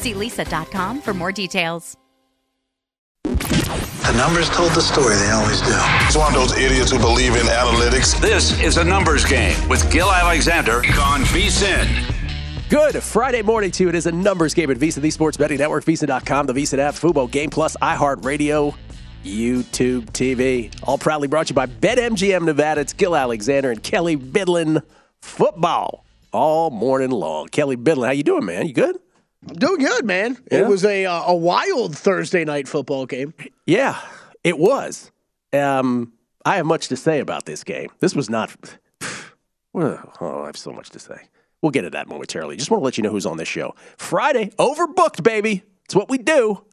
See leesa.com for more details. The numbers told the story, they always do. It's one of those idiots who believe in analytics. This is a numbers game with Gill Alexander on VSIN. Good Friday morning to you. It is a numbers game at VSIN, the Sports Betting Network, VSIN.com, the VSIN app, Fubo, Game Plus, iHeartRadio, YouTube TV. All proudly brought to you by BetMGM Nevada. It's Gill Alexander and Kelly Bidlin. Football all morning long. Kelly Bidlin, how you doing, man? You good? Doing good, man. Yeah? It was a uh, a wild Thursday night football game. Yeah, it was. Um, I have much to say about this game. This was not. Well, oh, I have so much to say. We'll get to that momentarily. Just want to let you know who's on this show. Friday, overbooked, baby. It's what we do.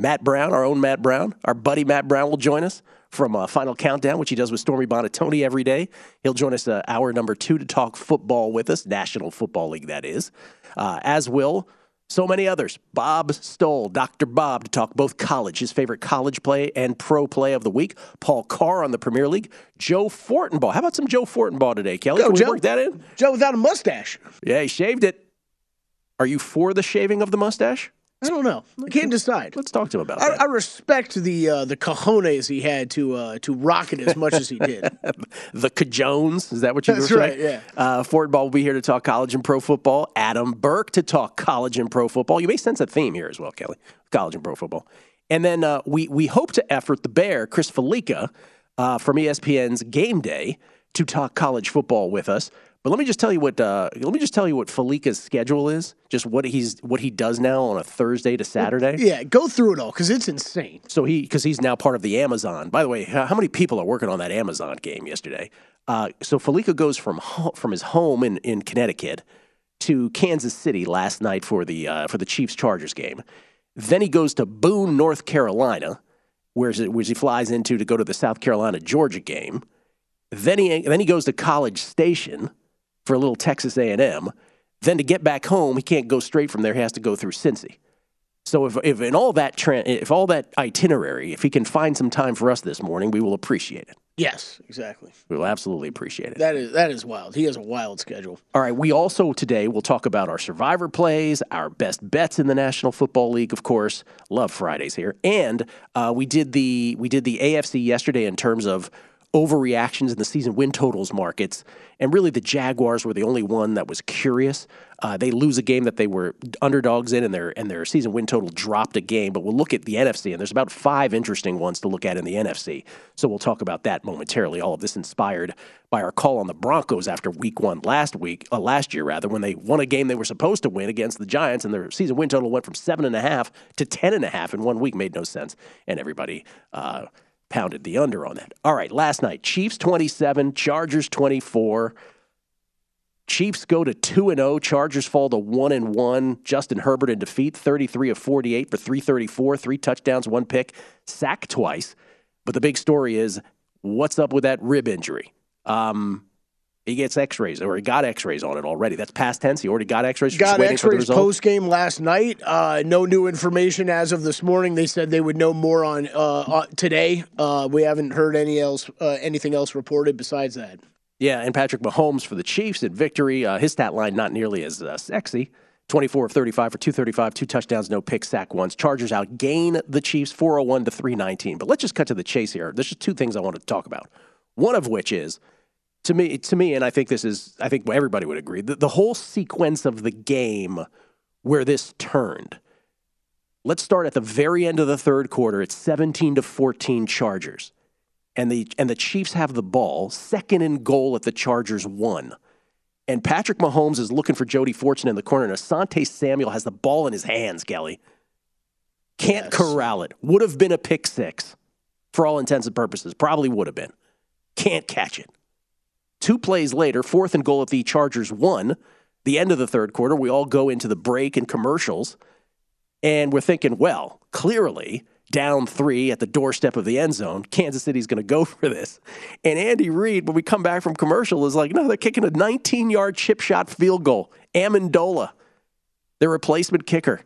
Matt Brown, our own Matt Brown, our buddy Matt Brown will join us from uh, Final Countdown, which he does with Stormy Buonantony every day. He'll join us uh, hour number two to talk football with us, National Football League, that is. Uh, as will so many others. Bob Stoll, Dr. Bob, to talk both college, his favorite college play and pro play of the week. Paul Carr on the Premier League. Joe Fortenbaugh. How about some Joe Fortenbaugh today, Kelly? Go, Can we Joe. work that in? Joe without a mustache. Yeah, he shaved it. Are you for the shaving of the mustache? I don't know. I can't decide. Let's talk to him about it. I respect the uh, the cojones he had to uh, to rock it as much as he did. the Cajones. Is that what you That's were right, saying? yeah. Uh, Fortenbaugh will be here to talk college and pro football. Adam Burke to talk college and pro football. You may sense a theme here as well, Kelly. College and pro football. And then uh, we we hope to effort the Bear, Chris Fallica, uh, from ESPN's Game Day, to talk college football with us. But let me just tell you what uh, let me just tell you what Fallica's schedule is. Just what he's what he does now on a Thursday to Saturday. yeah, go through it all because it's insane. So he, because he's now part of the Amazon. By the way, how many people are working on that Amazon game yesterday? Uh, so Fallica goes from ho- from his home in, in Connecticut to Kansas City last night for the uh, for the Chiefs Chargers game. Then he goes to Boone, North Carolina, where he flies into to go to the South Carolina Georgia game. Then he then he goes to College Station for a little Texas A and M. Then to get back home, he can't go straight from there. He has to go through Cincy. So if, if in all that tra- if all that itinerary, if he can find some time for us this morning, we will appreciate it. Yes, exactly. We will absolutely appreciate it. That is that is wild. He has a wild schedule. All right. We also today will talk about our survivor plays, our best bets in the National Football League, of course. Love Fridays here, and uh, we did the we did the AFC yesterday in terms of overreactions in the season win totals markets. And really, the Jaguars were the only one that was curious. Uh, they lose a game that they were underdogs in, and their and their season win total dropped a game. But we'll look at the NFC, and there's about five interesting ones to look at in the NFC. So we'll talk about that momentarily. All of this inspired by our call on the Broncos after Week One last week, uh, last year rather, when they won a game they were supposed to win against the Giants, and their season win total went from seven and a half to ten and a half in one week. Made no sense, and everybody. Uh, pounded the under on that. All right, last night, Chiefs 27, Chargers 24. Chiefs go to 2 and 0, Chargers fall to 1 and 1. Justin Herbert in defeat, 33 of 48 for 334, three touchdowns, one pick, sacked twice. But the big story is what's up with that rib injury? Um, he gets X-rays, or he got X-rays on it already. That's past tense. He already got X-rays. Got X-rays post game last night. Uh, no new information as of this morning. They said they would know more on uh, uh, today. Uh, we haven't heard any else, uh, anything else reported besides that. Yeah, and Patrick Mahomes for the Chiefs in victory. Uh, his stat line not nearly as sexy. 24 of 35 for 235, two touchdowns, no pick, sack once. Chargers out gain the Chiefs 401 to 319. But let's just cut to the chase here. There's just two things I want to talk about. One of which is to me, to me, and I think this is, I think everybody would agree, the, the whole sequence of the game where this turned. Let's start at the very end of the third quarter. It's 17 to 14 Chargers. And the and the Chiefs have the ball, second and goal at the Chargers one. And Patrick Mahomes is looking for Jody Fortson in the corner, and Asante Samuel has the ball in his hands, Kelly. Can't yes. corral it. Would have been a pick six for all intents and purposes. Probably would have been. Can't catch it. Two plays later, fourth and goal at the Chargers one. The end of the third quarter, we all go into the break and commercials, and we're thinking, well, clearly down three at the doorstep of the end zone. Kansas City's going to go for this. And Andy Reid, when we come back from commercial, is like, no, they're kicking a 19 yard chip shot field goal. Ammendola, their replacement kicker.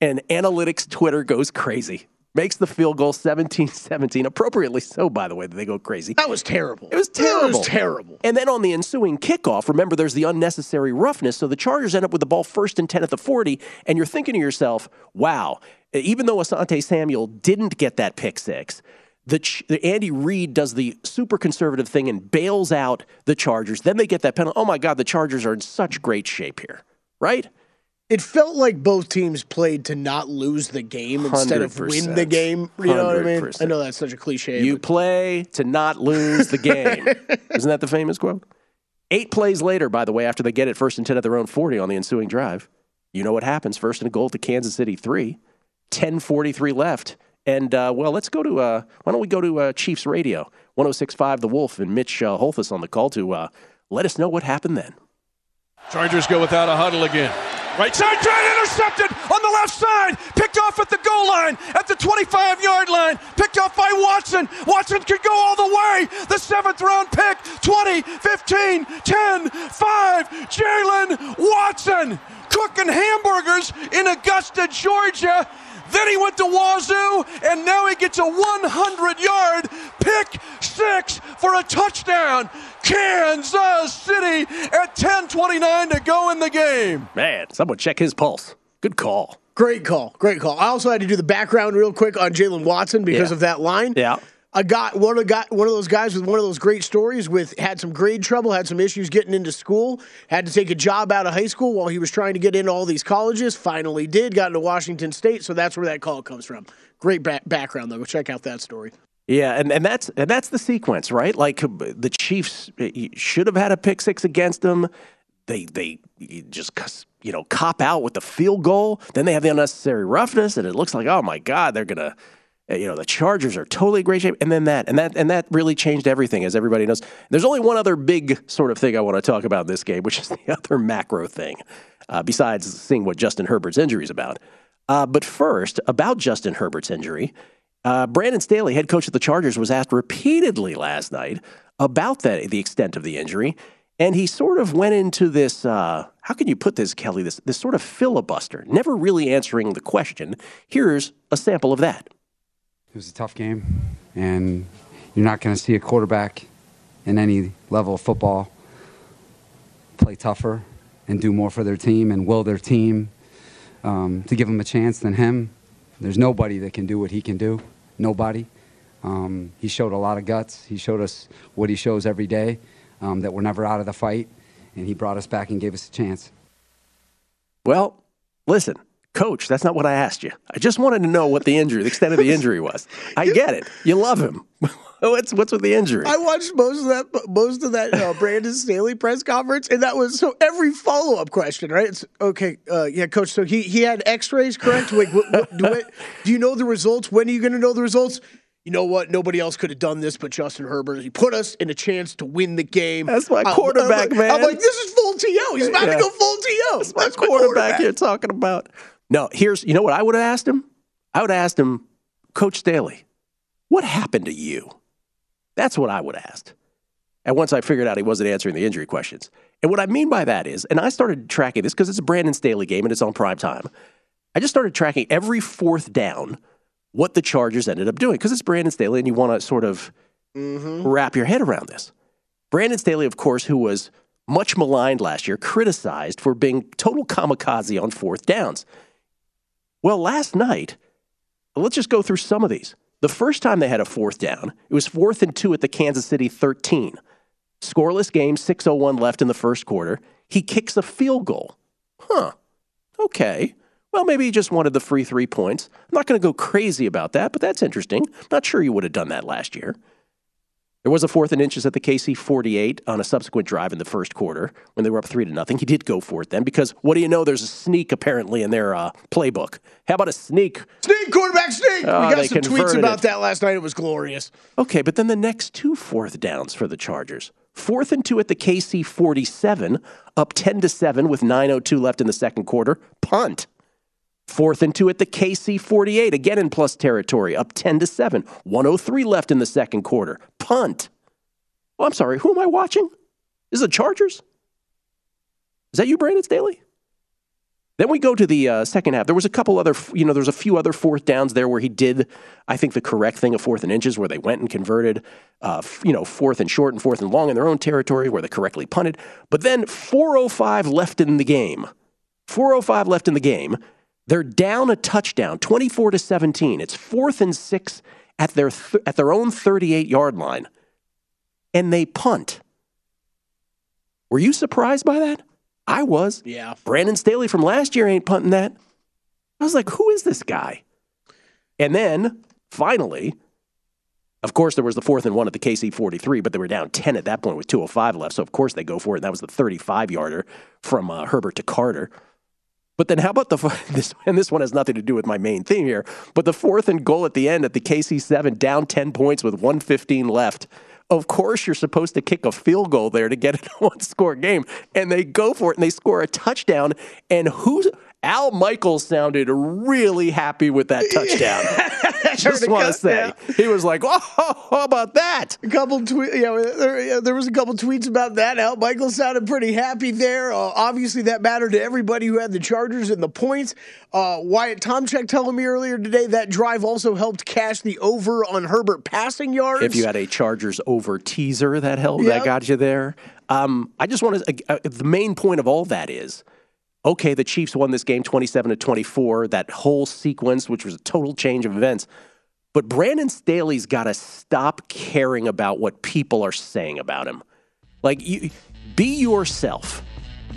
And analytics Twitter goes crazy makes the field goal 17-17 appropriately so by the way that they go crazy that was terrible it was terrible it was terrible and then on the ensuing kickoff remember there's the unnecessary roughness so the chargers end up with the ball first and 10 at the 40 and you're thinking to yourself wow even though asante samuel didn't get that pick six the, the, Andy Reid does the super conservative thing and bails out the Chargers. Then they get that penalty. Oh my God, the Chargers are in such great shape here, right? It felt like both teams played to not lose the game instead of win the game. You know what I mean? I know that's such a cliche. You play to not lose the game. Isn't that the famous quote? Eight plays later, by the way, after they get it first and 10 at their own 40 on the ensuing drive, you know what happens. First and goal to Kansas City, three. 10.43 left. And, uh, well, let's go to, uh, why don't we go to uh, Chiefs Radio, 1065 The Wolf, and Mitch uh, Holthus on the call to uh, let us know what happened then. Chargers go without a huddle again. Right side drive intercepted on the left side. Picked off at the goal line, at the 25 yard line. Picked off by Watson. Watson could go all the way. The seventh round pick 20, 15, 10, 5. Jaylen Watson cooking hamburgers in Augusta, Georgia. Then he went to Wazzu, and now he gets a 100 yard pick six for a touchdown. Kansas City at 10:29 to go in the game. Man, someone check his pulse. Good call. Great call. Great call. I also had to do the background real quick on Jaylen Watson because yeah. of that line. Yeah. I got one of got one of those guys with one of those great stories with had some grade trouble, had some issues getting into school, had to take a job out of high school while he was trying to get into all these colleges. Finally, did got into Washington State, so that's where that call comes from. Great ba- background though. Go check out that story. Yeah, and, and that's and that's the sequence, right? Like the Chiefs should have had a pick six against them. They they just you know cop out with the field goal. Then they have the unnecessary roughness, and it looks like oh my god, they're gonna uh, you know the Chargers are totally great shape, and then that and that and that really changed everything, as everybody knows. There's only one other big sort of thing I want to talk about in this game, which is the other macro thing, uh, besides seeing what Justin Herbert's injury is about. Uh, but first, about Justin Herbert's injury, uh, Brandon Staley, head coach of the Chargers, was asked repeatedly last night about that the extent of the injury, and he sort of went into this. Uh, how can you put this, Kelly? This this sort of filibuster, never really answering the question. Here's a sample of that. It was a tough game, and you're not going to see a quarterback in any level of football play tougher and do more for their team and will their team um, to give them a chance than him. There's nobody that can do what he can do. Nobody. Um, he showed a lot of guts. He showed us what he shows every day, um, that we're never out of the fight, and he brought us back and gave us a chance. Well, listen, coach, that's not what I asked you. I just wanted to know what the injury, the extent of the injury was. I get it. You love him. what's what's with the injury? I watched most of that most of that uh, Brandon Staley press conference, and that was so every follow up question, right? It's okay, uh, yeah, coach. So he he had X rays, correct? Wait, what, what, do, it, do you know the results? When are you going to know the results? You know what? Nobody else could have done this but Justin Herbert. He put us in a chance to win the game. That's my quarterback, I'm like, man. I'm like, this is full TO. He's about yeah. to go full TO. That's my, That's my quarterback, quarterback you're talking about. No, here's you know what I would have asked him? I would have asked him, Coach Staley, what happened to you? That's what I would have asked. And once I figured out he wasn't answering the injury questions. And what I mean by that is, and I started tracking this because it's a Brandon Staley game and it's on prime time. I just started tracking every fourth down what the Chargers ended up doing because it's Brandon Staley and you want to sort of mm-hmm. wrap your head around this. Brandon Staley, of course, who was much maligned last year, criticized for being total kamikaze on fourth downs. Well, last night, let's just go through some of these. The first time they had a fourth down, it was fourth and two at the Kansas City 13. Scoreless game, 6.01 left in the first quarter. He kicks a field goal. Huh. Okay. Well, maybe he just wanted the free three points. I'm not going to go crazy about that, but that's interesting. Not sure you would have done that last year. There was a fourth and inches at the KC 48 on a subsequent drive in the first quarter when they were up three to nothing. He did go for it then because what do you know? There's a sneak apparently in their uh, playbook. How about a sneak? Sneak quarterback sneak. Oh, we got some tweets about it. that last night. It was glorious. Okay, but then the next two fourth downs for the Chargers. Fourth and two at the KC 47, up 10 to 7 with 9.02 left in the second quarter. Punt. Fourth and two at the KC 48, again in plus territory, up 10 to 7. 103 left in the second quarter. Punt. Oh, I'm sorry, who am I watching? Is it the Chargers? Is that you, Brandon Staley? Then we go to the uh, second half. There was a couple other, you know, there was a few other fourth downs there where he did, I think, the correct thing of fourth and inches, where they went and converted, uh, you know, fourth and short and fourth and long in their own territory, where they correctly punted. But then 4:05 left in the game. 4:05 left in the game. They're down a touchdown, 24 to 17. It's fourth and six at their th- at their own 38 yard line, and they punt. Were you surprised by that? I was. Yeah. Brandon Staley from last year ain't punting that. I was like, who is this guy? And then finally, of course, there was the fourth and one at the KC 43, but they were down 10 at that point with 205 left. So, of course, they go for it. And that was the 35 yarder from uh, Herbert to Carter. But then how about the this and this one has nothing to do with my main theme here, but the fourth and goal at the end at the KC7 down 10 points with 115 left. Of course you're supposed to kick a field goal there to get it a one score game and they go for it and they score a touchdown and who's Al Michaels sounded really happy with that touchdown. Just want to say yeah. he was like, "Oh, how about that?" A couple tweets. Yeah, there, there, was a couple tweets about that. Al Michaels sounded pretty happy there. Uh, obviously, that mattered to everybody who had the Chargers and the points. Uh, Wyatt Tomchek telling me earlier today that drive also helped cash the over on Herbert passing yards. If you had a Chargers over teaser, that helped. Yep. That got you there. Um, I just want to. Uh, the main point of all that is okay, the Chiefs won this game 27 to 24, that whole sequence, which was a total change of events. But Brandon Staley's got to stop caring about what people are saying about him. Like, you, be yourself.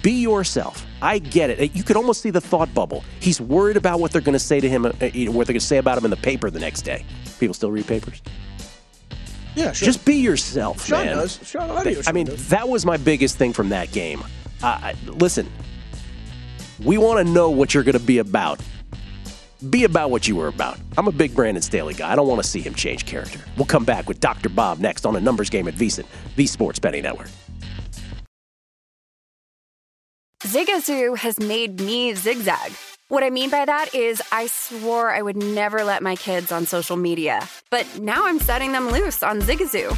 Be yourself. I get it. You could almost see the thought bubble. He's worried about what they're going to say to him, uh, what they're going to say about him in the paper the next day. People still read papers? Yeah, sure. Just be yourself, Sean man. does. Sean Audio I mean, does. that was my biggest thing from that game. Uh, listen, we want to know what you're going to be about. Be about what you were about. I'm a big Brandon Staley guy. I don't want to see him change character. We'll come back with Dr. Bob next on a numbers game at VSiN, the Sports Betting Network. Zigazoo has made me zigzag. What I mean by that is, I swore I would never let my kids on social media, but now I'm setting them loose on Zigazoo.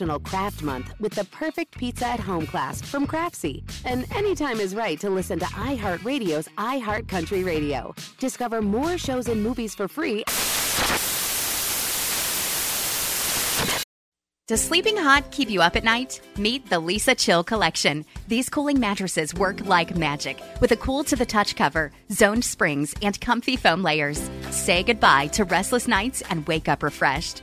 National Craft Month with the perfect pizza at home class from Craftsy. And anytime is right to listen to iHeartRadio's iHeart Country Radio. Discover more shows and movies for free. Does sleeping hot keep you up at night? Meet the Leesa Chill Collection. These cooling mattresses work like magic with a cool to the touch cover, zoned springs, and comfy foam layers. Say goodbye to restless nights and wake up refreshed.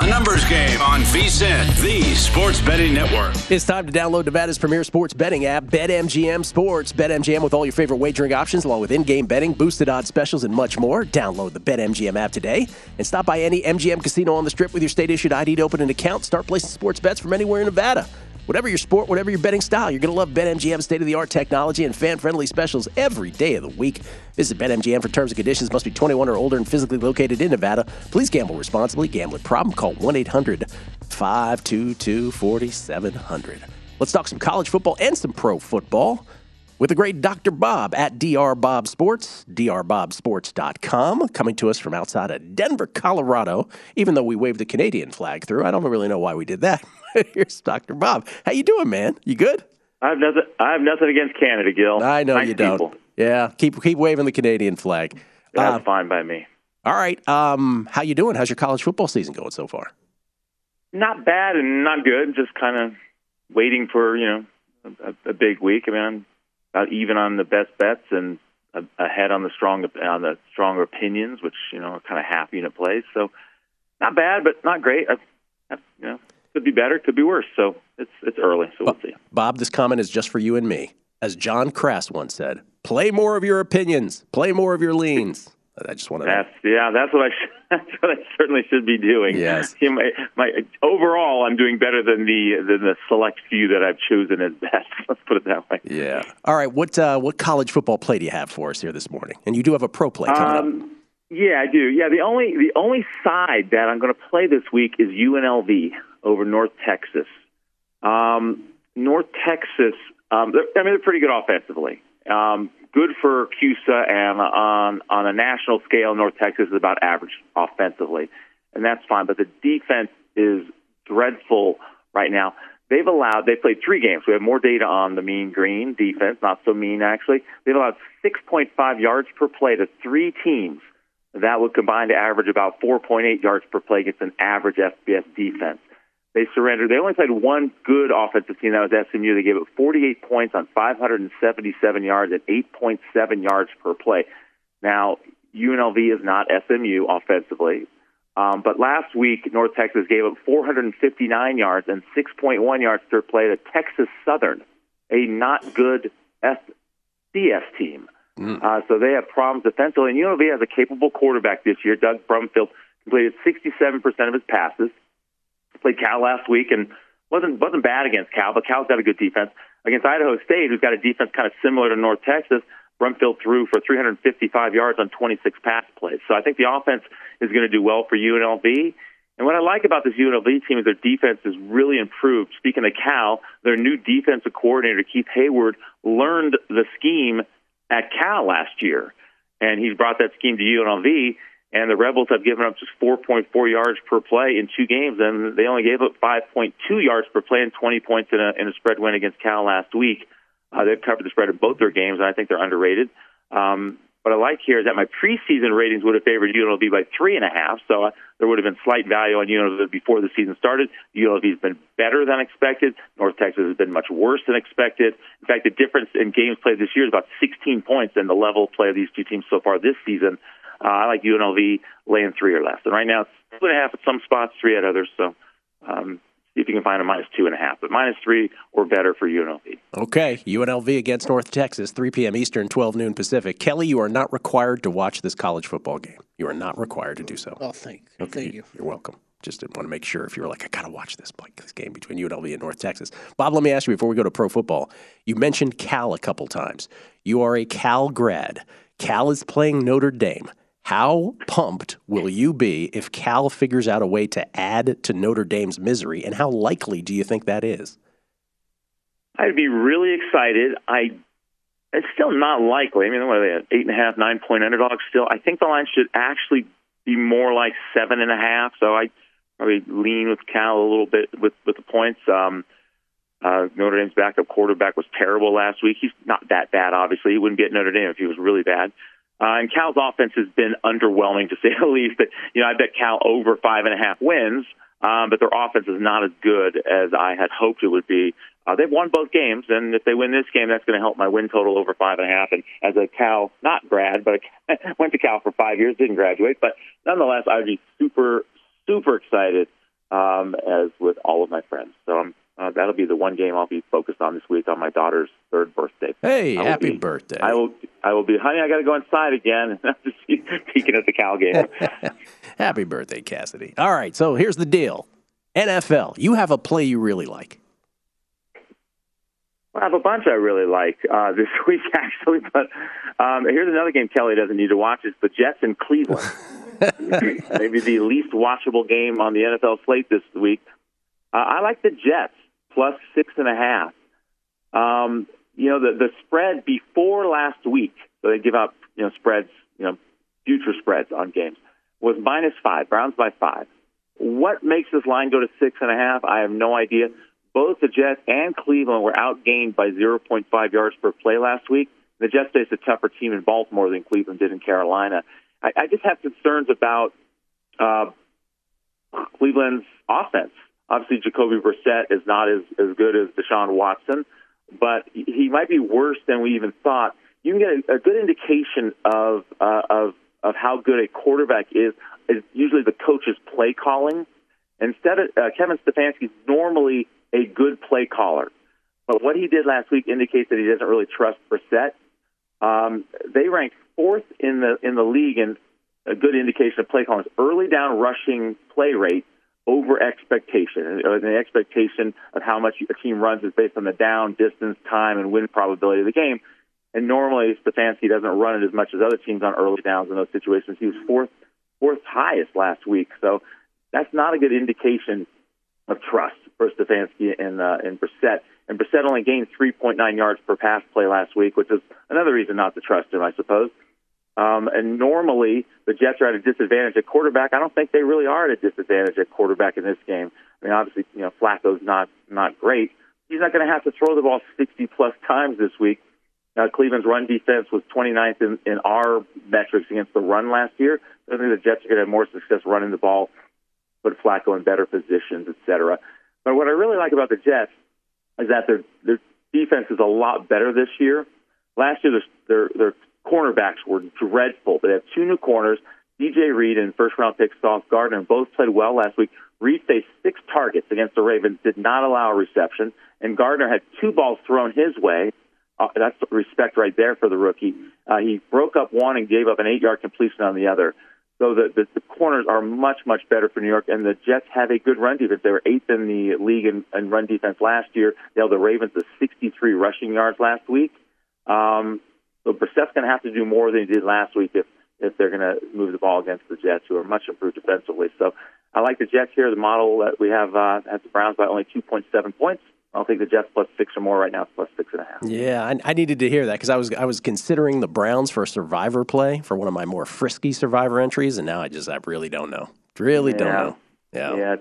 A numbers game on VSIN, the sports betting network. It's time to download Nevada's premier sports betting app, BetMGM Sports. BetMGM with all your favorite wagering options, along with in-game betting, boosted odds specials, and much more. Download the BetMGM app today and stop by any MGM casino on the Strip with your state-issued ID to open an account. Start placing sports bets from anywhere in Nevada. Whatever your sport, whatever your betting style, you're going to love BetMGM's state of the art technology and fan friendly specials every day of the week. Visit BetMGM for terms and conditions. Must be 21 or older and physically located in Nevada. Please gamble responsibly. Gambling problem? Call 1 800 522 4700. Let's talk some college football and some pro football with the great Dr. Bob at DR Bob Sports, drbobsports.com, coming to us from outside of Denver, Colorado. Even though we waved the Canadian flag through, I don't really know why we did that. Here's Dr. Bob. How you doing, man? You good? I have nothing. I have nothing against Canada, Gill. I know nice you don't. people. Yeah, keep keep waving the Canadian flag. That's Uh, fine by me. all right. Um, how you doing? How's your college football season going so far? Not bad and not good. Just kind of waiting for you know a, a big week. I mean, I'm about even on the best bets and ahead on the strong on the stronger opinions, which you know are kind of half unit plays. So not bad, but not great. I, I, you know, could be better, could be worse. So it's it's early, so we'll see. Bob, this comment is just for you and me. As John Crass once said, play more of your opinions, play more of your leans. I just want to. That's yeah. That's what I. Sh- that's what I certainly should be doing. Yes. You know, my, my overall, I'm doing better than the than the select few that I've chosen as best. Let's put it that way. Yeah. All right. What uh, what college football play do you have for us here this morning? And you do have a pro play coming up. Um, Yeah, I do. Yeah, the only the only side that I'm going to play this week is UNLV over North Texas. Um, North Texas, um, I mean, they're pretty good offensively. Um, good for CUSA, and on on a national scale, North Texas is about average offensively, and that's fine. But the defense is dreadful right now. They've allowed they played three games. We have more data on the mean green defense, not so mean actually. They've allowed 6.5 yards per play to three teams that would combine to average about 4.8 yards per play against an average FBS defense. They surrendered. They only played one good offensive team. That was SMU. They gave it 48 points on 577 yards at 8.7 yards per play. Now, UNLV is not SMU offensively. Um, but last week, North Texas gave up 459 yards and 6.1 yards per play to Texas Southern, a not good FCS team. Mm. Uh, so they have problems defensively. And UNLV has a capable quarterback this year. Doug Brumfield completed 67% of his passes. Played Cal last week and wasn't wasn't bad against Cal, but Cal's got a good defense. Against Idaho State, who's got a defense kind of similar to North Texas, Brumfield threw for 355 yards on 26 pass plays. So I think the offense is going to do well for UNLV. And what I like about this UNLV team is their defense is really improved. Speaking of Cal, their new defensive coordinator, Keith Hayward, learned the scheme at Cal last year. And he's brought that scheme to UNLV. And the Rebels have given up just 4.4 yards per play in two games, and they only gave up 5.2 yards per play and 20 points in a, in a spread win against Cal last week. Uh, they've covered the spread in both their games, and I think they're underrated. Um, what I like here is that my preseason ratings would have favored UNLV by three and a half, so uh, there would have been slight value on UNLV before the season started. UNLV has been better than expected. North Texas has been much worse than expected. In fact, the difference in games played this year is about 16 points in the level of play of these two teams so far this season. Uh, I like UNLV laying three or less, and right now it's two and a half at some spots, three at others. So um, see if you can find a minus two and a half, but minus three or better for UNLV. Okay, UNLV against North Texas, 3 p.m. Eastern, 12 noon Pacific. Kelly, you are not required to watch this college football game. You are not required to do so. Oh, thank, okay, thank you. You're welcome. Just didn't want to make sure if you were like, I got to watch this, like, this game between UNLV and North Texas. Bob, let me ask you before we go to pro football. You mentioned Cal a couple times. You are a Cal grad. Cal is playing Notre Dame. How pumped will you be if Cal figures out a way to add to Notre Dame's misery, and how likely do you think that is? I'd be really excited. I it's still not likely. I mean, what are they at? Eight and a half, nine point underdogs still. I think the line should actually be more like seven and a half. So I probably lean with Cal a little bit with with the points. Um, uh, Notre Dame's backup quarterback was terrible last week. He's not that bad, obviously. He wouldn't be at Notre Dame if he was really bad. Uh, and Cal's offense has been underwhelming to say the least. But you know, I bet Cal over five and a half wins, um, but their offense is not as good as I had hoped it would be. Uh, they've won both games, and if they win this game, that's going to help my win total over five and a half. And as a Cal, not grad, but I went to Cal for five years, didn't graduate, but nonetheless, I would be super, super excited um, as with all of my friends. So I'm uh, that'll be the one game I'll be focused on this week on my daughter's third birthday. Hey, happy be, birthday! I will. I will be, honey. I got to go inside again. just peeking at the Cal game. happy birthday, Cassidy! All right, so here's the deal: NFL. You have a play you really like. Well, I have a bunch I really like uh, this week, actually. But um, here's another game Kelly doesn't need to watch: is the Jets in Cleveland. Maybe the least watchable game on the NFL slate this week. Uh, I like the Jets plus six and a half. Um, you know, the the spread before last week, so they give out you know spreads, you know, future spreads on games was minus five. Browns by five. What makes this line go to six and a half? I have no idea. Both the Jets and Cleveland were outgained by 0.5 yards per play last week. The Jets faced a tougher team in Baltimore than Cleveland did in Carolina. I, I just have concerns about uh, Cleveland's offense. Obviously, Jacoby Brissett is not as, as good as Deshaun Watson, but he might be worse than we even thought. You can get a, a good indication of uh, of of how good a quarterback is is usually the coach's play calling. Instead of uh, Kevin Stefanski is normally a good play caller, but what he did last week indicates that he doesn't really trust Brissett. Um, they ranked fourth in the in the league, and a good indication of play calling is early down rushing play rate over expectation. The expectation of how much a team runs is based on the down, distance, time, and win probability of the game. And normally Stefanski doesn't run it as much as other teams on early downs in those situations. He was fourth fourth highest last week, so that's not a good indication of trust for Stefanski and uh, and Brissett. And Brissett only gained 3.9 yards per pass play last week, which is another reason not to trust him, I suppose. Um, and normally the Jets are at a disadvantage at quarterback. I don't think they really are at a disadvantage at quarterback in this game. I mean, obviously, you know, Flacco's not not great. He's not going to have to throw the ball 60 plus times this week. Now, Cleveland's run defense was 29th in, in our metrics against the run last year. I think the Jets are going to have more success running the ball, put Flacco in better positions, et cetera. But what I really like about the Jets is that their their defense is a lot better this year. Last year, their their, their cornerbacks were dreadful. But They have two new corners, DJ Reed and first round pick Sauce Gardner, both played well last week. Reed faced six targets against the Ravens, did not allow a reception, and Gardner had two balls thrown his way. Uh, that's respect right there for the rookie. Uh, he broke up one and gave up an eight-yard completion on the other. So the, the, the corners are much, much better for New York, and the Jets have a good run defense. They were eighth in the league in, in run defense last year. They held the Ravens to 63 rushing yards last week. Um, so Brissett's going to have to do more than he did last week if if they're going to move the ball against the Jets, who are much improved defensively. So I like the Jets here. The model that we have uh, has the Browns by only 2.7 points. I'll take the Jets plus six or more right now. It's plus six and a half. Yeah, I, I needed to hear that because I was I was considering the Browns for a survivor play for one of my more frisky survivor entries, and now I just I really don't know. Really yeah. don't know. Yeah. Yeah.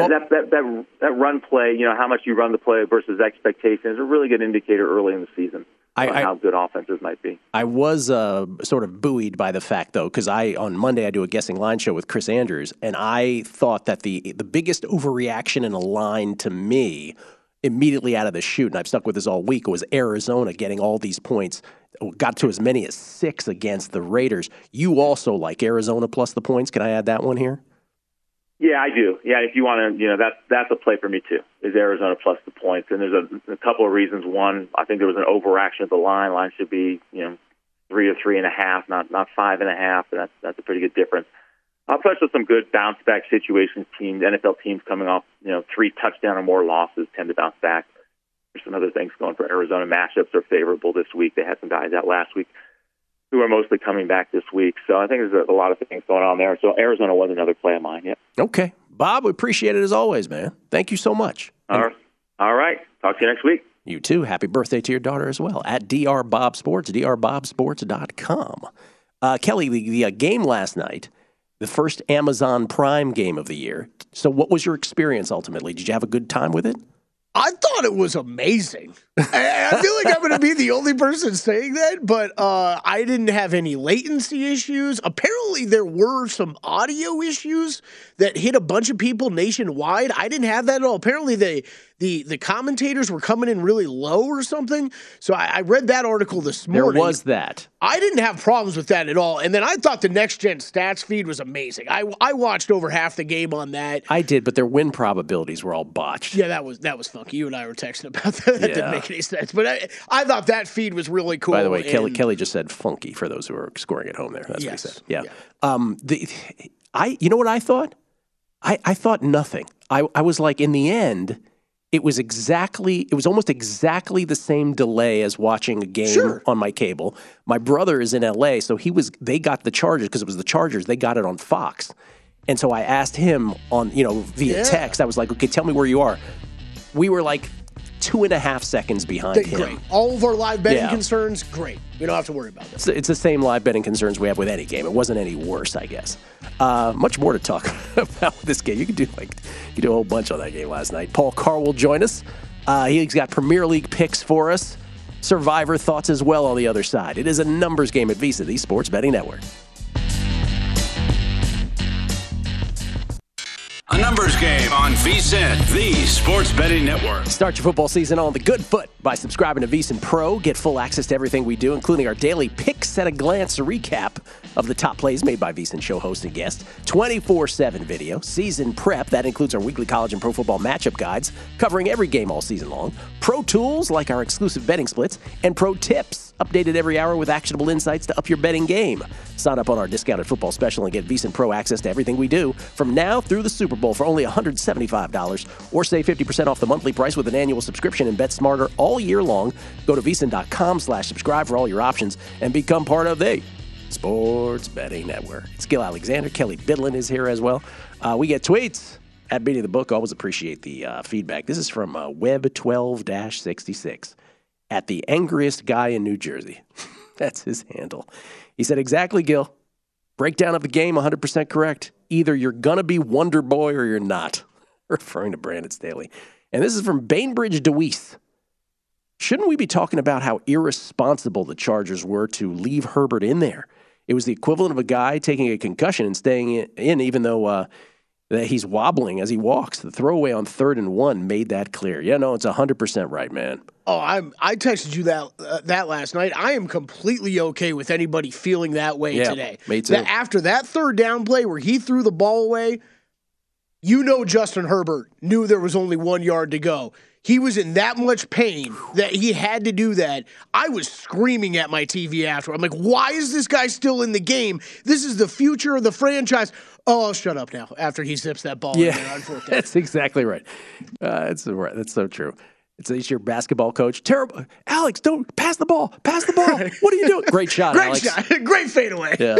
That, that, that, that, that run play, you know, how much you run the play versus expectations is a really good indicator early in the season. I, I, how good offenses might be. I was uh, sort of buoyed by the fact, though, because I on Monday I do a guessing line show with Chris Andrews, and I thought that the the biggest overreaction in a line to me immediately out of the chute, and I've stuck with this all week, was Arizona getting all these points, got to as many as six against the Raiders. You also like Arizona plus the points. Can I add that one here? Yeah, I do. Yeah, if you want to, you know, that's that's a play for me too. Is Arizona plus the points, and there's a, a couple of reasons. One, I think there was an overaction of the line. Line should be, you know, three or three and a half, not not five and a half, and that's that's a pretty good difference. I'll touch with some good bounce back situations. Teams, NFL teams coming off, you know, three touchdown or more losses tend to bounce back. There's some other things going for Arizona. Matchups are favorable this week. They had some guys out last week who are mostly coming back this week. So I think there's a, lot of things going on there. So Arizona was another play of mine. Yep. Okay, Bob, we appreciate it as always, man. Thank you so much. All right. All right. Talk to you next week. You too. Happy birthday to your daughter as well at drbobsports, Bob Sports, drbobsports.com. Uh, Kelly, the, the uh, game last night, the first Amazon Prime game of the year. So, what was your experience ultimately? Did you have a good time with it? I thought it was amazing. I, feel like I'm going to be the only person saying that, but uh, I didn't have any latency issues. Apparently, there were some audio issues that hit a bunch of people nationwide. I didn't have that at all. Apparently, they the the commentators were coming in really low or something. So I, I, read that article this morning. There was that. I didn't have problems with that at all. And then I thought the next gen stats feed was amazing. I I watched over half the game on that. I did, but their win probabilities were all botched. Yeah, that was that was funky. You and I were texting about that. That yeah. didn't make any sense. But I I thought that feed was really cool. By the way, Kelly Kelly just said funky for those who are scoring at home there. That's yes. what he said. Yeah. yeah. Um the I you know what I thought? I, I thought nothing. I, I was like, in the end, it was exactly it was almost exactly the same delay as watching a game sure. on my cable. My brother is in LA, so he was they got the Chargers because it was the Chargers. They got it on Fox. And so I asked him on, you know, via yeah. text. I was like, "Okay, tell me where you are." We were like two and a half seconds behind him. Great. All of our live betting yeah. concerns, great. We don't have to worry about this. It's, it's, the same live betting concerns we have with any game. It wasn't any worse, I guess. Uh, much more to talk about this game. You could do like you do a whole bunch on that game last night. Paul Carr will join us. Uh, he's got Premier League picks for us. Survivor thoughts as well on the other side. It is a numbers game at VSIN, the Sports Betting Network. Numbers game on VSIN, the sports betting network. Start your football season on the good foot by subscribing to VSIN Pro. Get full access to everything we do, including our daily picks at a glance recap of the top plays made by VSIN show host and guest, 24 7 video, season prep. That includes our weekly college and pro football matchup guides covering every game all season long, pro tools like our exclusive betting splits, and pro tips updated every hour with actionable insights to up your betting game. Sign up on our discounted football special and get VSIN Pro access to everything we do from now through the Super Bowl for only $175 or save 50% off the monthly price with an annual subscription and bet smarter all year long. Go to VSIN.com slash subscribe for all your options and become part of the Sports Betting Network. It's Gill Alexander. Kelly Bidlin is here as well. Uh, we get tweets at Beating the Book. Always appreciate the uh, feedback. This is from uh, Web 12 66 at the angriest guy in New Jersey. That's his handle. He said, Exactly, Gill. Breakdown of the game 100% correct. Either you're going to be Wonder Boy or you're not, referring to Brandon Staley. And this is from Bainbridge DeWeese. Shouldn't we be talking about how irresponsible the Chargers were to leave Herbert in there? It was the equivalent of a guy taking a concussion and staying in, even though uh, that he's wobbling as he walks. The throwaway on third and one made that clear. Yeah, no, it's 100% right, man. Oh, I I texted you that uh, that last night. I am completely okay with anybody feeling that way yeah, today. Me too. That after that third down play where he threw the ball away, you know Justin Herbert knew there was only one yard to go. He was in that much pain that he had to do that. I was screaming at my TV after. I'm like, why is this guy still in the game? This is the future of the franchise. Oh, I'll shut up now after he zips that ball yeah, in there on fourth down. That's exactly right. Uh, that's, right. that's so true. It's, it's your basketball coach. Terrible. Alex, don't pass the ball. Pass the ball. What are you doing? Great shot, Great Alex. shot. Great fadeaway. Yeah.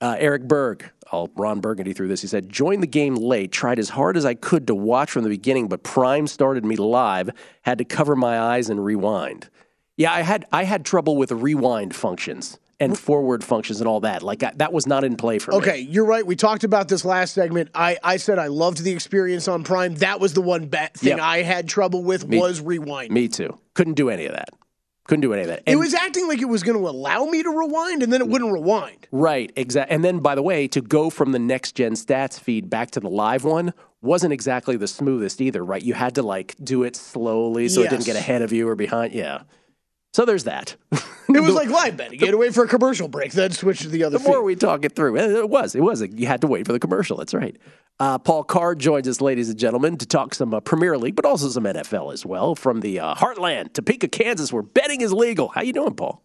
Uh, Eric Berg, all Ron Burgundy through this. He said, "Joined the game late. Tried as hard as I could to watch from the beginning, but Prime started me live. Had to cover my eyes and rewind. Yeah, I had I had trouble with rewind functions and forward functions and all that. Like I, that was not in play for me. Okay, you're right. We talked about this last segment. I, I said I loved the experience on Prime. That was the one bet thing Yep. I had trouble with Me- was rewind. Me too. Couldn't do any of that. Couldn't do any of that. it was acting like it was going to allow me to rewind, and then it wouldn't rewind. Right, exactly. And then, by the way, to go from the next gen stats feed back to the live one wasn't exactly the smoothest either, right? You had to like do it slowly so it didn't get ahead of you or behind. Yeah. So there's that. It was like live betting. You had to wait for a commercial break, then switch to the other the more we talk it through, it was, it was. You had to wait for the commercial. That's right. Uh, Paul Carr joins us, ladies and gentlemen, to talk some uh, Premier League, but also some NFL as well. From the uh, Heartland, Topeka, Kansas, where betting is legal. How you doing, Paul?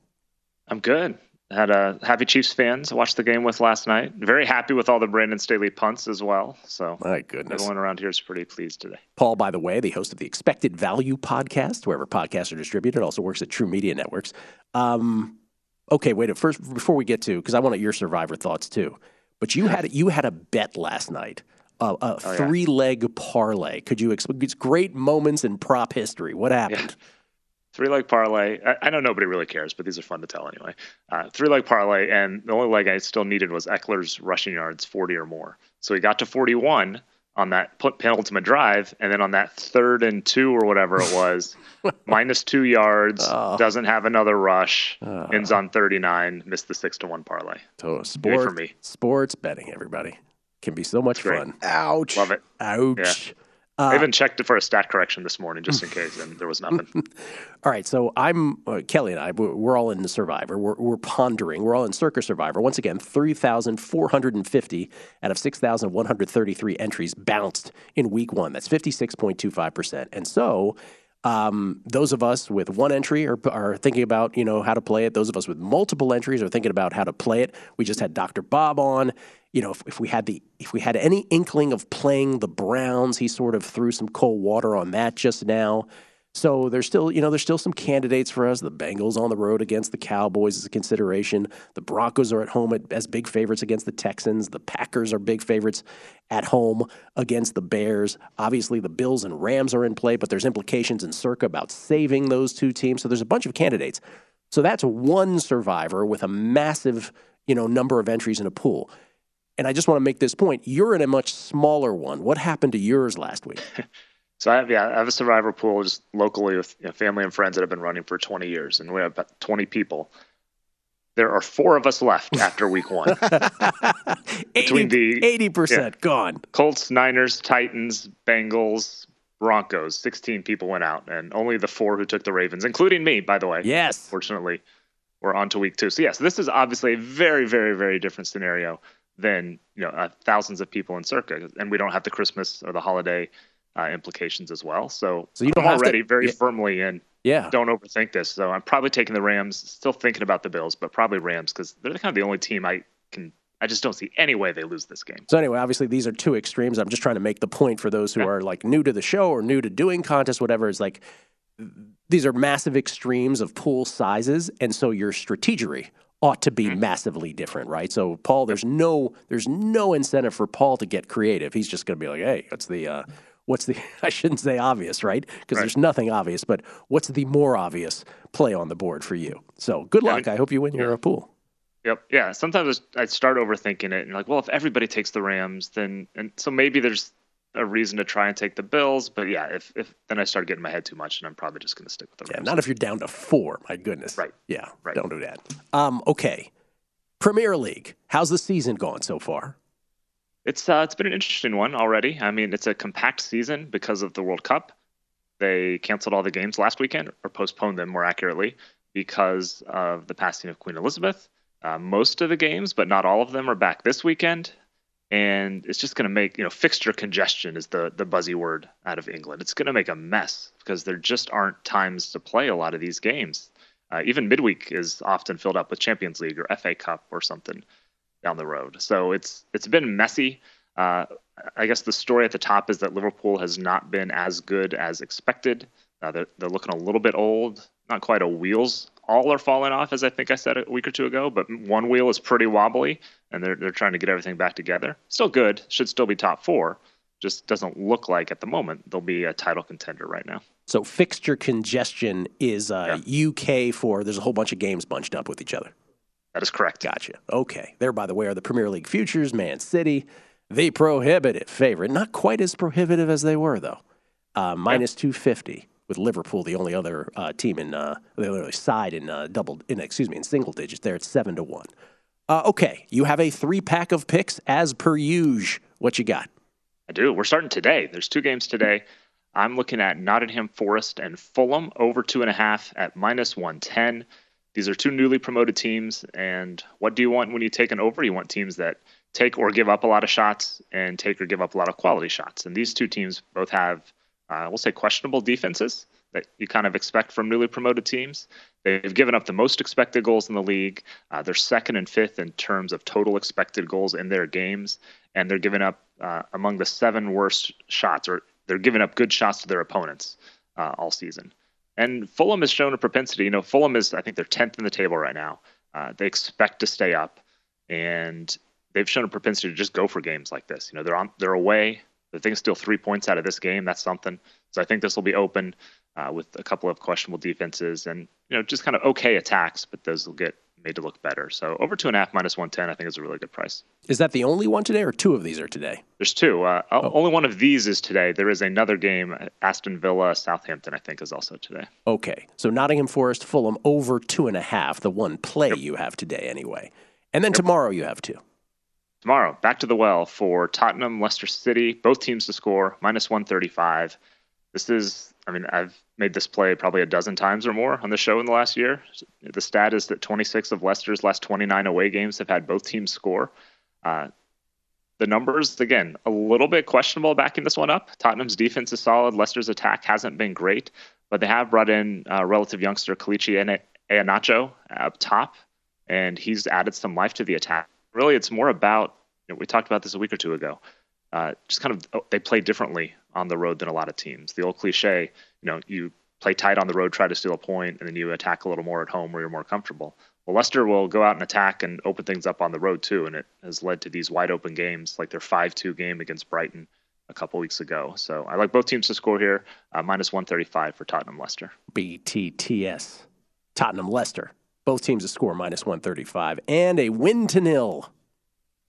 I'm good. Had a happy Chiefs fans watched the game with last night. Very happy with all the Brandon Staley punts as well. So my goodness, everyone around here is pretty pleased today. Paul, by the way, the host of the Expected Value podcast, wherever podcasts are distributed, also works at TruMedia Networks. Um, okay, wait. A, First, before we get to, because I want your Survivor thoughts too. But you had you had a bet last night, a, a Oh, yeah. three leg parlay. Could you explain? It's great moments in prop history. What happened? Three leg parlay. I, I know nobody really cares, but these are fun to tell anyway. Uh, three leg parlay, and the only leg I still needed was Ekeler's rushing yards, 40 or more. So he got to 41 on that put penultimate drive, and then on that third and two or whatever it was, minus two yards, Oh. doesn't have another rush, ends on 39, missed the six to one parlay. So Good sport, for me. sports betting, everybody can be so much fun. Ouch! Love it. Ouch. Yeah. Uh, I even checked it for a stat correction this morning just in case, and there was nothing. All right, so I'm uh, Kelly and I. We're, all in the Survivor. We're, we're pondering. We're all in Circa Survivor. Once again, three thousand four hundred and fifty out of six thousand one hundred thirty-three entries bounced in week one. That's fifty-six point two five percent. And so, um, those of us with one entry are, are thinking about you know how to play it. Those of us with multiple entries are thinking about how to play it. We just had Dr. Bob on. You know, if, if we had the if we had any inkling of playing the Browns, he sort of threw some cold water on that just now. So there's still, you know, there's still some candidates for us. The Bengals on the road against the Cowboys is a consideration. The Broncos are at home at, as big favorites against the Texans. The Packers are big favorites at home against the Bears. Obviously, the Bills and Rams are in play, but there's implications in Circa about saving those two teams. So there's a bunch of candidates. So that's one survivor with a massive, you know, number of entries in a pool. And I just want to make this point. You're in a much smaller one. What happened to yours last week? So I have yeah, I have a survivor pool just locally with you know, family and friends that have been running for 20 years, and we have about 20 people. There are four of us left after week one. Between the 80% yeah, gone. Colts, Niners, Titans, Bengals, Broncos. 16 people went out, and only the four who took the Ravens, including me, by the way. Yes. Fortunately, we're on to week two. So yes, this is obviously a very, very, very different scenario than you know uh, thousands of people in Circa, and we don't have the Christmas or the holiday uh, implications as well. So, So you don't I'm have to- already very yeah. firmly in. Yeah. Don't overthink this. So I'm probably taking the Rams. Still thinking about the Bills, but probably Rams because they're kind of the only team I can I just don't see any way they lose this game. So anyway, obviously these are two extremes. I'm just trying to make the point for those who yeah. are like new to the show or new to doing contests, whatever. Is like these are massive extremes of pool sizes, and so your strategery ought to be mm-hmm. massively different, right? So Paul, there's no there's no incentive for Paul to get creative. He's just going to be like, hey, what's the uh, what's the I shouldn't say obvious, right? Because right. there's nothing obvious, but what's the more obvious play on the board for you? So good luck. I, I hope you win your yeah. pool. Yep. Yeah. Sometimes I start overthinking it and like, well, if everybody takes the Rams, then and so maybe there's a reason to try and take the Bills. But yeah, if, if then I start getting my head too much, and I'm probably just going to stick with the Rams. Yeah, not if you're down to four. My goodness. Right. Yeah. Right. Don't do that. Um. Okay. Premier League. How's the season going so far? It's uh, it's been an interesting one already. I mean, it's a compact season because of the World Cup. They canceled all the games last weekend, or postponed them more accurately, because of the passing of Queen Elizabeth. Uh, most of the games, but not all of them, are back this weekend, and it's just going to make you know fixture congestion is the the buzzy word out of England. It's going to make a mess because there just aren't times to play a lot of these games. Uh, even midweek is often filled up with Champions League or FA Cup or something down the road. So it's it's been messy. Uh, I guess the story at the top is that Liverpool has not been as good as expected. Uh, they're, they're looking a little bit old, not quite a wheels all are falling off, as I think I said a week or two ago. But one wheel is pretty wobbly, and they're they're trying to get everything back together. Still good, should still be top four. Just doesn't look like at the moment they'll be a title contender right now. So fixture congestion is uh, yeah. UK for there's a whole bunch of games bunched up with each other. That is correct. Gotcha. Okay. There, by the way, are the Premier League futures. Man City, the prohibitive favorite. Not quite as prohibitive as they were though. Uh, minus yeah. two fifty with Liverpool, the only other uh, team in uh, the other side in uh, double, in excuse me, in single digits. There, it's seven to one. Uh, okay, you have a three pack of picks as per usual. What you got? I do. We're starting today. There's two games today. I'm looking at Nottingham Forest and Fulham over two and a half at minus 110. These are two newly promoted teams. And what do you want when you take an over? You want teams that take or give up a lot of shots and take or give up a lot of quality shots. And these two teams both have uh, we'll say questionable defenses that you kind of expect from newly promoted teams. They've given up the most expected goals in the league. Uh, they're second and fifth in terms of total expected goals in their games, and they're giving up uh, among the seven worst shots, or they're giving up good shots to their opponents uh, all season. And Fulham has shown a propensity. You know, Fulham is, I think, they're 10th in the table right now. Uh, they expect to stay up, and they've shown a propensity to just go for games like this. You know, they're on, they're away. The thing's still three points out of this game, that's something. So I think this will be open uh, with a couple of questionable defenses and you know just kind of okay attacks, but those will get made to look better. So over two and a half minus one ten, I think is a really good price. Is that the only one today, or two of these are today? There's two. Uh, oh. Only one of these is today. There is another game, Aston Villa, Southampton, I think, is also today. Okay, so Nottingham Forest, Fulham over two and a half. The one play yep. you have today, anyway, and then yep. tomorrow you have two. Tomorrow, back to the well for Tottenham, Leicester City, both teams to score, minus 135. This is, I mean, I've made this play probably a dozen times or more on the show in the last year. The stat is that 26 of Leicester's last 29 away games have had both teams score. Uh, the numbers, again, a little bit questionable backing this one up. Tottenham's defense is solid. Leicester's attack hasn't been great, but they have brought in uh, relative youngster Kelechi Iheanacho up top, and he's added some life to the attack really it's more about you know, we talked about this a week or two ago. Uh, just kind of oh, they play differently on the road than a lot of teams. The old cliche, you know, you play tight on the road, try to steal a point, and then you attack a little more at home where you're more comfortable. Well, Leicester will go out and attack and open things up on the road too, and it has led to these wide open games like their 5-2 game against Brighton a couple weeks ago. So I like both teams to score here, uh, minus 135 for Tottenham Leicester. BTTS. Tottenham Leicester. Both teams to score minus 135 and a win to nil.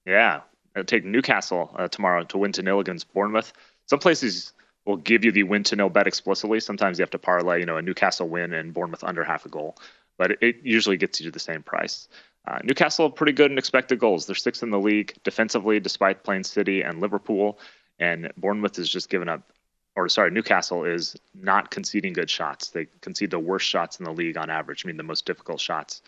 Yeah. I'll take Newcastle uh, tomorrow to win to nil against Bournemouth. Some places will give you the win to nil bet explicitly. Sometimes you have to parlay, you know, a Newcastle win and Bournemouth under half a goal, but it, it usually gets you to the same price. Uh, Newcastle pretty good in expected goals. They're sixth in the league defensively, despite playing City and Liverpool. And Bournemouth has just given up, or sorry, Newcastle is not conceding good shots. They concede the worst shots in the league on average. I mean, the most difficult shots.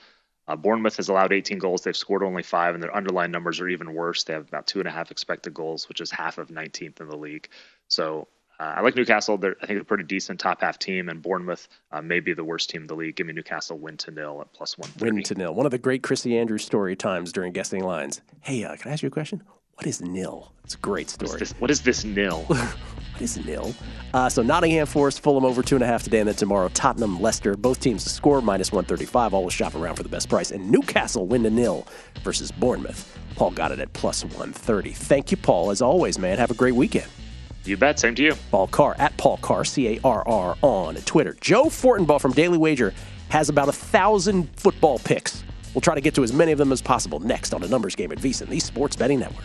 Uh, Bournemouth has allowed 18 goals. They've scored only five, and their underlying numbers are even worse. They have about two and a half expected goals, which is half of 19th in the league. So Uh, I like Newcastle. They're, I think they're a pretty decent top half team, and Bournemouth uh, may be the worst team in the league. Give me Newcastle win to nil at plus one. Win to nil. One of the great Chrissy Andrews story times during guessing lines. Hey, uh, can I ask you a question? What is nil? It's a great story. What is this, what is this nil? what is nil? Uh, so Nottingham Forest, Fulham over two and a half today, and then tomorrow Tottenham, Leicester. Both teams to score minus 135. Always shop around for the best price. And Newcastle win to nil versus Bournemouth. Paul got it at plus 130. Thank you, Paul. As always, man. Have a great weekend. You bet. Same to you. Paul Carr at Paul Carr, C A R R on Twitter. Joe Fortenbaugh from Daily Wager has about a thousand football picks. We'll try to get to as many of them as possible next on a numbers game at VSiN, the Sports Betting Network.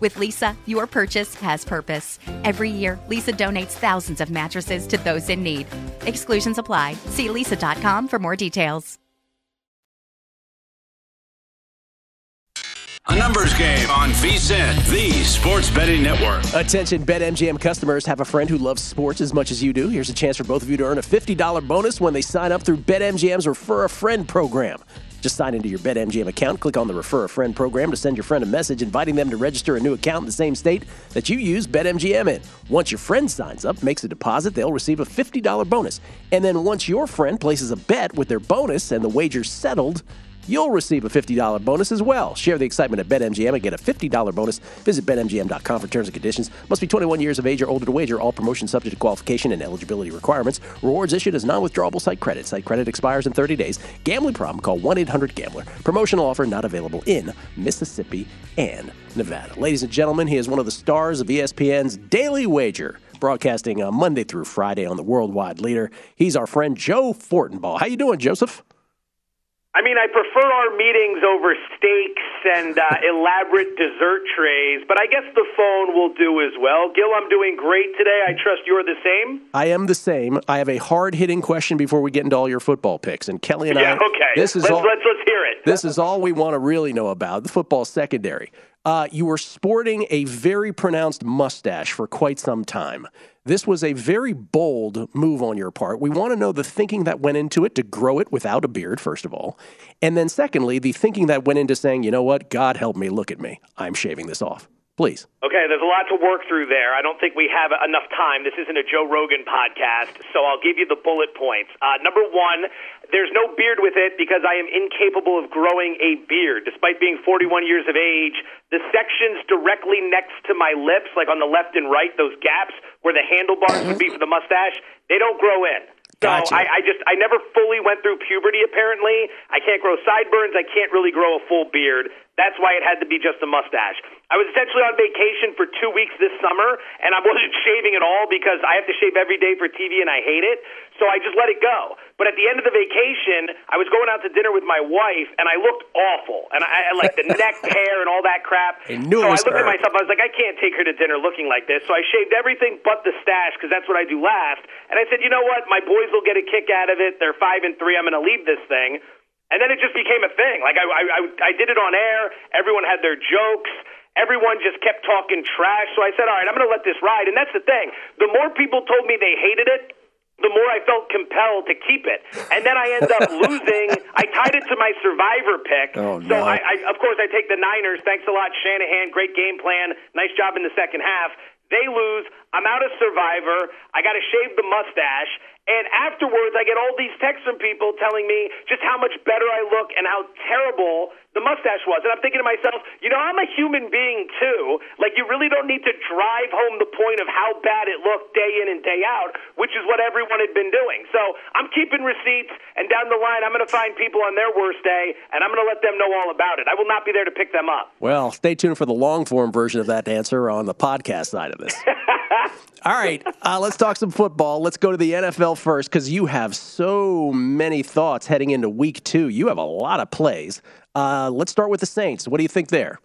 With Leesa, your purchase has purpose. Every year, Leesa donates thousands of mattresses to those in need. Exclusions apply. See leesa.com for more details. A numbers game on VSiN, the Sports Betting Network. Attention, BetMGM customers have a friend who loves sports as much as you do. Here's a chance for both of you to earn a $50 bonus when they sign up through BetMGM's Refer a Friend program. Just sign into your BetMGM account, click on the Refer a Friend program to send your friend a message inviting them to register a new account in the same state that you use BetMGM in. Once your friend signs up, makes a deposit, they'll receive a $50 bonus. And then once your friend places a bet with their bonus and the wager's settled, you'll receive a $50 bonus as well. Share the excitement at BetMGM and get a $50 bonus. Visit BetMGM.com for terms and conditions. Must be 21 years of age or older to wager. All promotions subject to qualification and eligibility requirements. Rewards issued as non withdrawable site credit. Site credit expires in 30 days. Gambling problem? Call 1 800 Gambler. Promotional offer not available in Mississippi and Nevada. Ladies and gentlemen, he is one of the stars of ESPN's Daily Wager broadcasting uh, Monday through Friday on the Worldwide Leader. He's our friend Joe Fortenbaugh. How you doing, Joseph? I mean, I prefer our meetings over steaks and uh, elaborate dessert trays, but I guess the phone will do as well. Gill, I'm doing great today. I trust you're the same. I am the same. I have a hard hitting question before we get into all your football picks. And Kelly and yeah, I, okay. this is let's, all, let's let's hear it. This is all we want to really know about the football secondary. Uh, you were sporting a very pronounced mustache for quite some time. This was a very bold move on your part. We want to know the thinking that went into it to grow it without a beard, first of all. And then, secondly, the thinking that went into saying, you know what, God help me, look at me. I'm shaving this off. Please. Okay, there's a lot to work through there. I don't think we have enough time. This isn't a Joe Rogan podcast, so I'll give you the bullet points. Uh, number one, there's no beard with it because I am incapable of growing a beard. Despite being 41 years of age, the sections directly next to my lips, like on the left and right, those gaps where the handlebars would be for the mustache, they don't grow in. So Gotcha. I, I just I never fully went through puberty. Apparently, I can't grow sideburns. I can't really grow a full beard. That's why it had to be just a mustache. I was essentially on vacation for two weeks this summer, and I wasn't shaving at all because I have to shave every day for TV, and I hate it. So I just let it go. But at the end of the vacation, I was going out to dinner with my wife, and I looked awful, and I, I like the neck hair and all that crap. I knew so I looked at myself. I was like, I can't take her to dinner looking like this. So I shaved everything but the stash because that's what I do last. And I said, you know what? My boys will get a kick out of it. They're five and three. I'm going to leave this thing. And then it just became a thing. Like I, I, I, I did it on air. Everyone had their jokes. Everyone just kept talking trash. So I said, all right, I'm going to let this ride. And that's the thing. The more people told me they hated it, the more I felt compelled to keep it. And then I end up losing. I tied it to my survivor pick. Oh, so no. I, I, of course, I take the Niners. Thanks a lot, Shanahan. Great game plan. Nice job in the second half. They lose. I'm out of survivor. I got to shave the mustache. And afterwards, I get all these texts from people telling me just how much better I look and how terrible the mustache was. And I'm thinking to myself, you know, I'm a human being too. Like, you really don't need to drive home the point of how bad it looked day in and day out, which is what everyone had been doing. So I'm keeping receipts, and down the line, I'm going to find people on their worst day, and I'm going to let them know all about it. I will not be there to pick them up. Well, stay tuned for the long form version of that answer on the podcast side of this. All right, uh, let's talk some football. Let's go to the NFL first because you have so many thoughts heading into week two. You have a lot of plays. Uh, let's start with the Saints. What do you think there?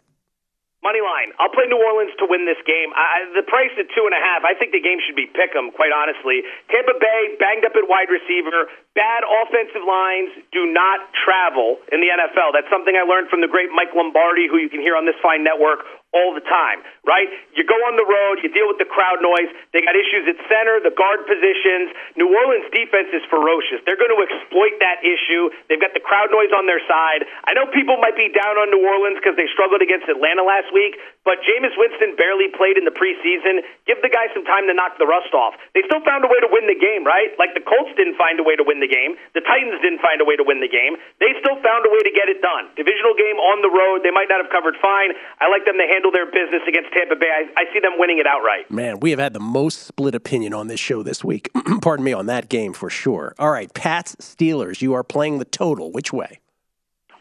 Money line. I'll play New Orleans to win this game. I, the price at two and a half. I think the game should be pick 'em. Quite honestly, Tampa Bay banged up at wide receiver. Bad offensive lines do not travel in the NFL. That's something I learned from the great Mike Lombardi, who you can hear on this fine network all the time, right? You go on the road, you deal with the crowd noise. They got issues at center, the guard positions. New Orleans defense is ferocious. They're going to exploit that issue. They've got the crowd noise on their side. I know people might be down on New Orleans because they struggled against Atlanta last week, but Jameis Winston barely played in the preseason. Give the guy some time to knock the rust off. They still found a way to win the game, right? Like the Colts didn't find a way to win the game. The Titans didn't find a way to win the game. They still found a way to get it done. Divisional game on the road. They might not have covered fine. I like them to handle their business against Tampa Bay. I, I see them winning it outright. Man, we have had the most split opinion on this show this week. Pardon me, on that game for sure. All right, Pats Steelers. You are playing the total. Which way?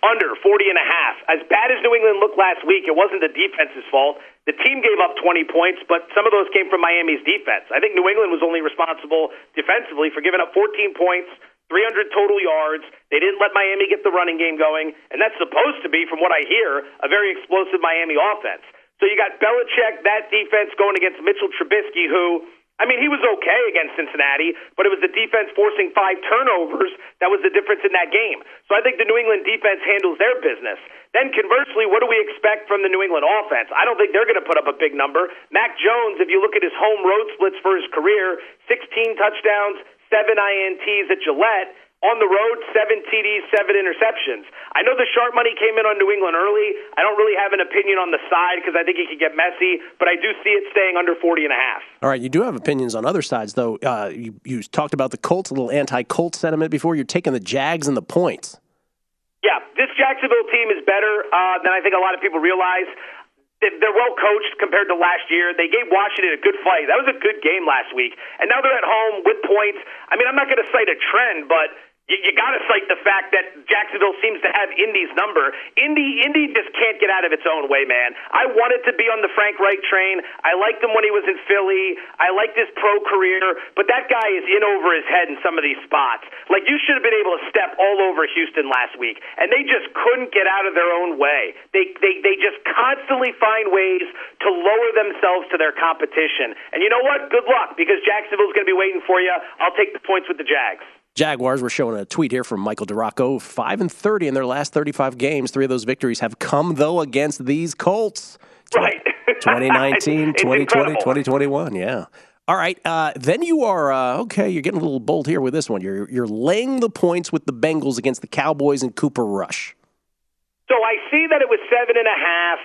Under 40 and a half. As bad as New England looked last week, it wasn't the defense's fault. The team gave up 20 points, but some of those came from Miami's defense. I think New England was only responsible defensively for giving up 14 points, 300 total yards. They didn't let Miami get the running game going, and that's supposed to be, from what I hear, a very explosive Miami offense. So you got Belichick, that defense going against Mitchell Trubisky, who, I mean, he was okay against Cincinnati, but it was the defense forcing five turnovers that was the difference in that game. So I think the New England defense handles their business. Then conversely, what do we expect from the New England offense? I don't think they're going to put up a big number. Mac Jones, if you look at his home road splits for his career, 16 touchdowns, seven INTs at Gillette. On the road, seven TDs, seven interceptions. I know the sharp money came in on New England early. I don't really have an opinion on the side because I think it could get messy, but I do see it staying under 40 and a half. All right, you do have opinions on other sides, though. Uh, you, you talked about the Colts, a little anti Colt sentiment before. You're taking the Jags and the points. Yeah, this Jacksonville team is better uh, than I think a lot of people realize. They're well coached compared to last year. They gave Washington a good fight. That was a good game last week. And now they're at home with points. I mean, I'm not going to cite a trend, but you, you got to cite the fact that Jacksonville seems to have Indy's number. Indy, Indy just can't get out of its own way, man. I wanted to be on the Frank Reich train. I liked him when he was in Philly. I liked his pro career, but that guy is in over his head in some of these spots. Like you should have been able to step all over Houston last week, and they just couldn't get out of their own way. They they they just constantly find ways to lower themselves to their competition. And you know what? Good luck because Jacksonville's going to be waiting for you. I'll take the points with the Jags. Jaguars, we're showing a tweet here from Michael Duraco. 5 and 30 in their last 35 games. Three of those victories have come, though, against these Colts. Right. 2019, It's 2020, incredible. 2021. Yeah. All right. Uh, then you are, uh, okay, you're getting a little bold here with this one. You're, you're laying the points with the Bengals against the Cowboys and Cooper Rush. So I see that it was seven and a half.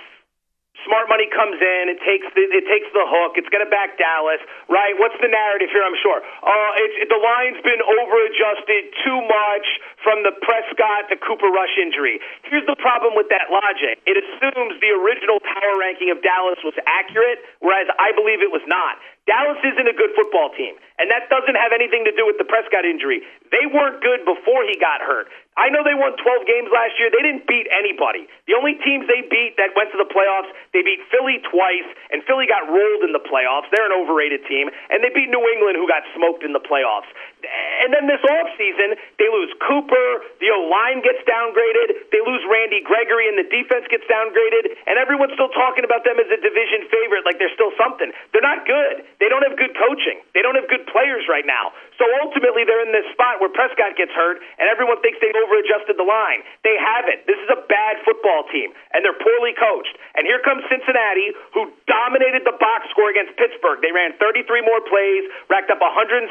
Smart money comes in. It takes the it takes the hook. It's going to back Dallas, right? What's the narrative here? I'm sure. Uh, it's, the line's been overadjusted too much from the Prescott to Cooper Rush injury. Here's the problem with that logic. It assumes the original power ranking of Dallas was accurate, whereas I believe it was not. Dallas isn't a good football team, and that doesn't have anything to do with the Prescott injury. They weren't good before he got hurt. I know they won 12 games last year. They didn't beat anybody. The only teams they beat that went to the playoffs, they beat Philly twice, and Philly got rolled in the playoffs. They're an overrated team, and they beat New England, who got smoked in the playoffs. And then this offseason, they lose Cooper, the O line gets downgraded, they lose Randy Gregory, and the defense gets downgraded, and everyone's still talking about them as a division favorite like they're still something. They're not good. They don't have good coaching. They don't have good players right now. So ultimately, they're in this spot where Prescott gets hurt, and everyone thinks they've overadjusted the line. They haven't. This is a bad football team, and they're poorly coached. And here comes Cincinnati, who dominated the box score against Pittsburgh. They ran 33 more plays, racked up 165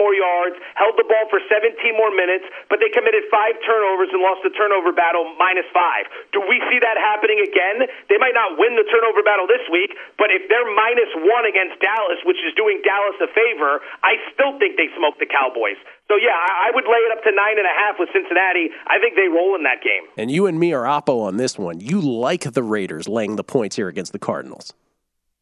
more yards, held the ball for 17 more minutes, but they committed five turnovers and lost the turnover battle minus five. Do we see that happening again? They might not win the turnover battle this week, but if they're minus one against Dallas, which is doing Dallas a favor, I still think they smoke the Cowboys. So yeah, I I would lay it up to nine and a half with Cincinnati. I think they roll in that game. And you and me are oppo on this one. You like the Raiders laying the points here against the Cardinals.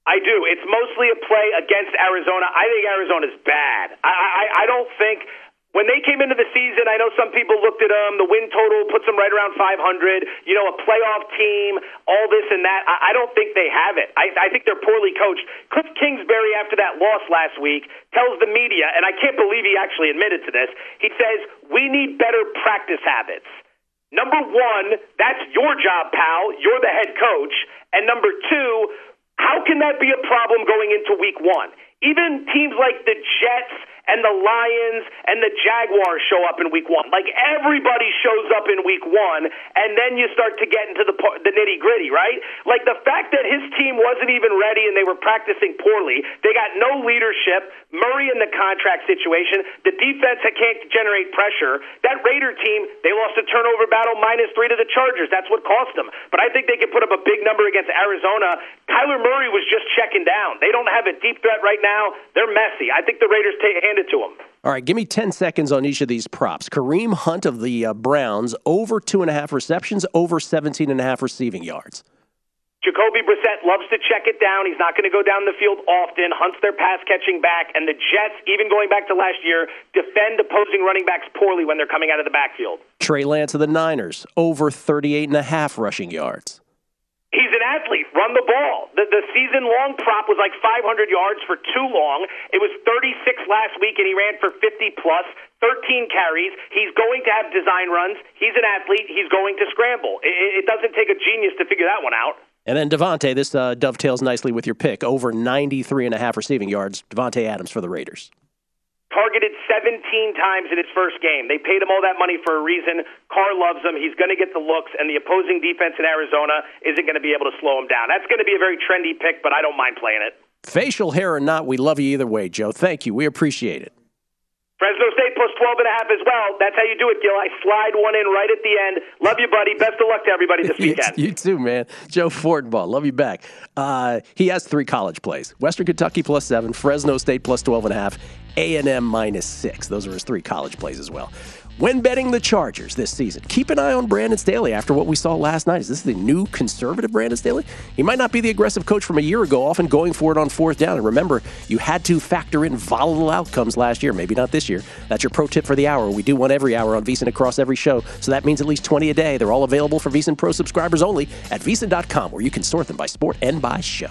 I do. It's mostly a play against Arizona. I think Arizona's bad. I, I, I don't think when they came into the season, I know some people looked at them. The win total puts them right around 500. You know, a playoff team, all this and that. I, don't think they have it. I, I think they're poorly coached. Cliff Kingsbury, after that loss last week, tells the media, and I can't believe he actually admitted to this. He says we need better practice habits. Number one, that's your job, pal. You're the head coach. And number two, how can that be a problem going into week one? Even teams like the Jets and the Lions and the Jaguars show up in week one. Like everybody shows up in week one, and then you start to get into the, the nitty gritty, right? Like the fact that his team wasn't even ready and they were practicing poorly, they got no leadership, Murray in the contract situation, the defense that can't generate pressure. That Raider team, they lost a turnover battle minus three to the Chargers. That's what cost them. But I think they can put up a big number against Arizona. Kyler Murray was just checking down. They don't have a deep threat right now. They're messy. I think the Raiders ta hand it to. All right, give me 10 seconds on each of these props. Kareem Hunt of the uh, Browns, over two and a half receptions, over 17 and a half receiving yards. Jacoby Brissett loves to check it down. He's not going to go down the field often. Hunts their pass catching back, and the Jets, even going back to last year, defend opposing running backs poorly when they're coming out of the backfield. Trey Lance of the Niners, over 38 and a half rushing yards. An athlete. Run the ball. The, the season long prop was like 500 yards for too long. It was 36 last week, and he ran for 50 plus. 13 carries. He's going to have design runs. He's an athlete. He's going to scramble. It, it doesn't take a genius to figure that one out. And then Davante, this uh, dovetails nicely with your pick, over 93 and a half receiving yards. Davante Adams for the Raiders. Targeted 17 times in his first game. They paid him all that money for a reason. Carr loves him. He's going to get the looks, and the opposing defense in Arizona isn't going to be able to slow him down. That's going to be a very trendy pick, but I don't mind playing it. Facial hair or not, we love you either way, Joe. Thank you. We appreciate it. Fresno State plus 12 and a half as well. That's how you do it, Gill. I slide one in right at the end. Love you, buddy. Best of luck to everybody this weekend. you too, man. Joe Fortenbaugh, love you back. Uh, he has three college plays: Western Kentucky plus seven, Fresno State plus 12 and a half, A and M minus six. Those are his three college plays as well. When betting the Chargers this season, keep an eye on Brandon Staley after what we saw last night. Is this the new conservative Brandon Staley? He might not be the aggressive coach from a year ago, often going for it on fourth down. And remember, you had to factor in volatile outcomes last year, maybe not this year. That's your pro tip for the hour. We do one every hour on VSiN across every show, so that means at least 20 a day. They're all available for VSiN Pro subscribers only at VSiN.com, where you can sort them by sport and by show.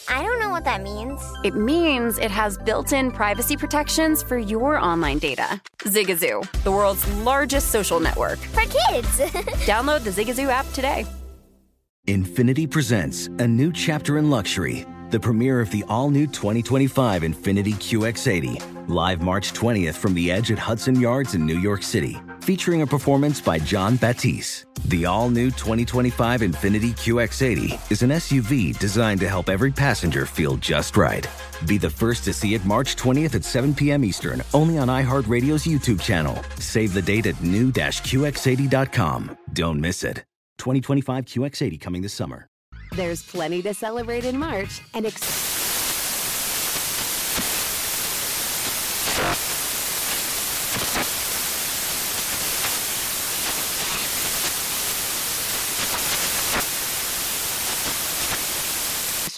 I don't know what that means. It means it has built in privacy protections for your online data. Zigazoo, the world's largest social network. For kids. Download the Zigazoo app today. Infiniti presents a new chapter in luxury, the premiere of the all new 2025 Infiniti QX80, live March 20th from the edge at Hudson Yards in New York City, featuring a performance by Jon Batiste. The all new 2025 Infiniti QX80 is an SUV designed to help every passenger feel just right. Be the first to see it March 20th at 7 p.m. Eastern, only on iHeartRadio's YouTube channel. Save the date at new-QX80.com. Don't miss it. 2025 QX80 coming this summer. There's plenty to celebrate in March and ex-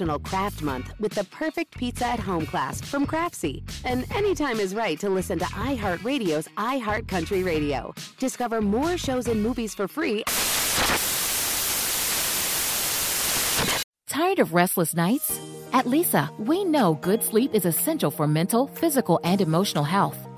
National Craft Month with the perfect pizza at home class from Craftsy. And anytime is right to listen to iHeartRadio's iHeartCountry Radio. Discover more shows and movies for free. Tired of restless nights? At Leesa, we know good sleep is essential for mental, physical, and emotional health.